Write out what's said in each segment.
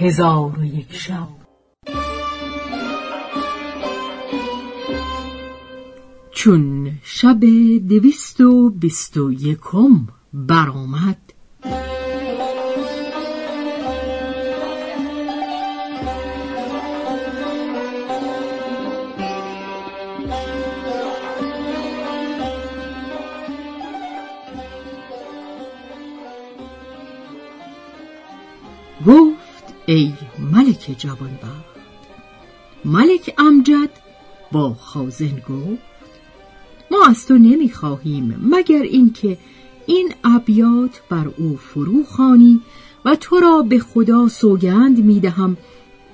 هزار و یک شب. چون شب دویست و بیست و یکم برآمد گفت ای ملک جوانبخت. ملک امجد با خازن گفت ما از تو نمی‌خواهیم مگر اینکه این ابیات بر او فرو خانی و تو را به خدا سوگند می‌دهم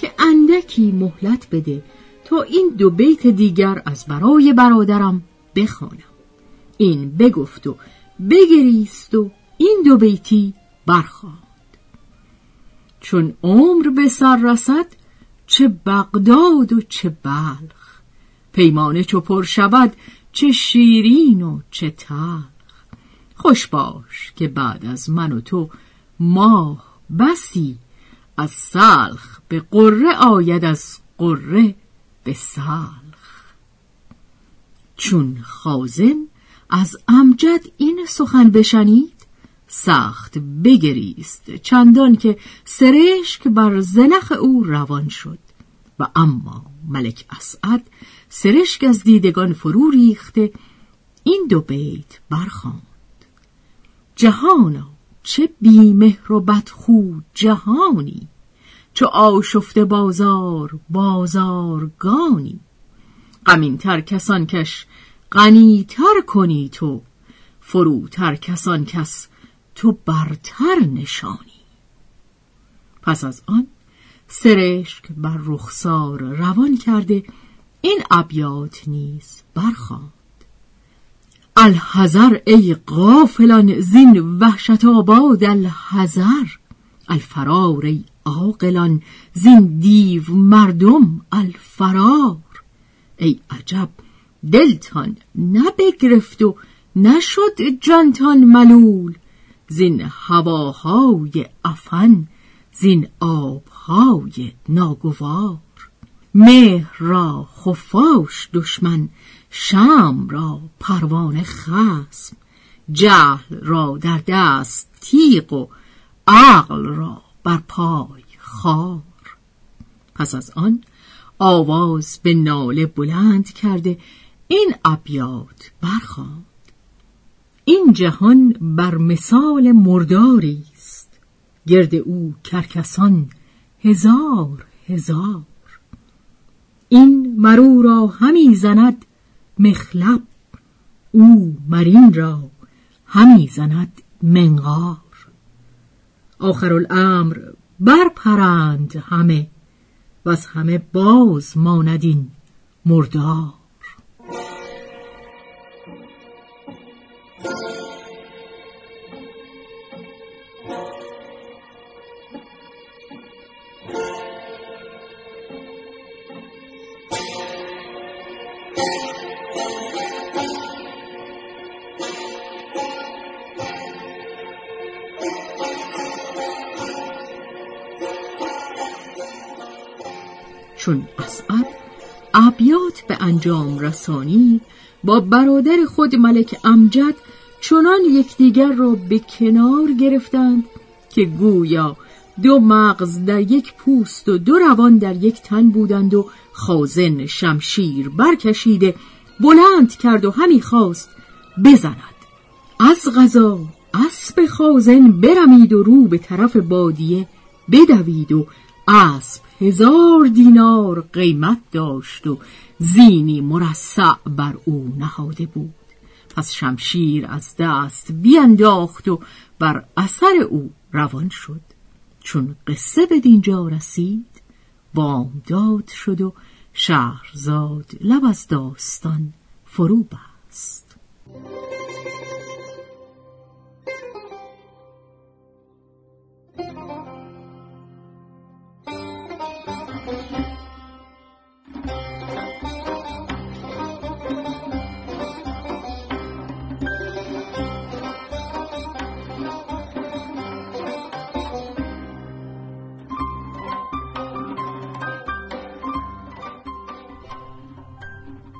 که اندکی مهلت بده تا این دو بیت دیگر از برای برادرم بخوانم. این بگفت و بگریست و این دو بیتی برخواند. چون عمر به سر رسد چه بغداد و چه بلخ. پیمانه چو پر شود چه شیرین و چه تلخ. خوش باش که بعد از من و تو ماه بسی از سلخ به قره آید از قره به سلخ. چون خازن از امجد این سخن بشنید سخت بگریست چندان که سرشک بر زنخ او روان شد. و اما ملک اسعد سرشک از دیدگان فرو ریخته این دو بیت برخواند جهانا چه بیمهر و بدخو جهانی چو آشفته بازار بازارگانی. غمینتر کسان کش غنیتر کنی تو فروتر کسان کس تو برتر نشانی. پس از آن سرشک بر رخسار روان کرده این ابیات نیز برخواند الحذر ای غافلان زین وحشت آباد الحذر. الفرار ای عاقلان زین دیو مردم الفرار. ای عجب دلتان نبگرفت و نشد جانتان ملول. زین هواهای افن زین آبهای ناگوار. مهر را خفاش دشمن شم را پروانه خسم جهل را در دست تیغ و عقل را بر پای خار. پس از آن آواز به ناله بلند کرده این ابیات برخواند این جهان بر مثال مرداری است. گرد او کرکسان هزار هزار. این مرو را همی زند مخلب او مرین را همی زند منقار. آخر الامر برپرند همه و از همه باز ماندین مردار. چون اسعد ابیات به انجام رسانی با برادر خود ملک امجد چنان یکدیگر را به کنار گرفتند که گویا دو مغز در یک پوست و دو روان در یک تن بودند و خازن شمشیر برکشیده بلند کرد و همی خواست بزند. از غذا اسب خازن برمید و رو به طرف بادیه بدوید و اسب هزار دینار قیمت داشت و زینی مرصع بر او نهاده بود. پس شمشیر از دست بینداخت و بر اثر او روان شد. چون قصه به دینجا رسید بامداد شد و شهرزاد لب از داستان فرو بست.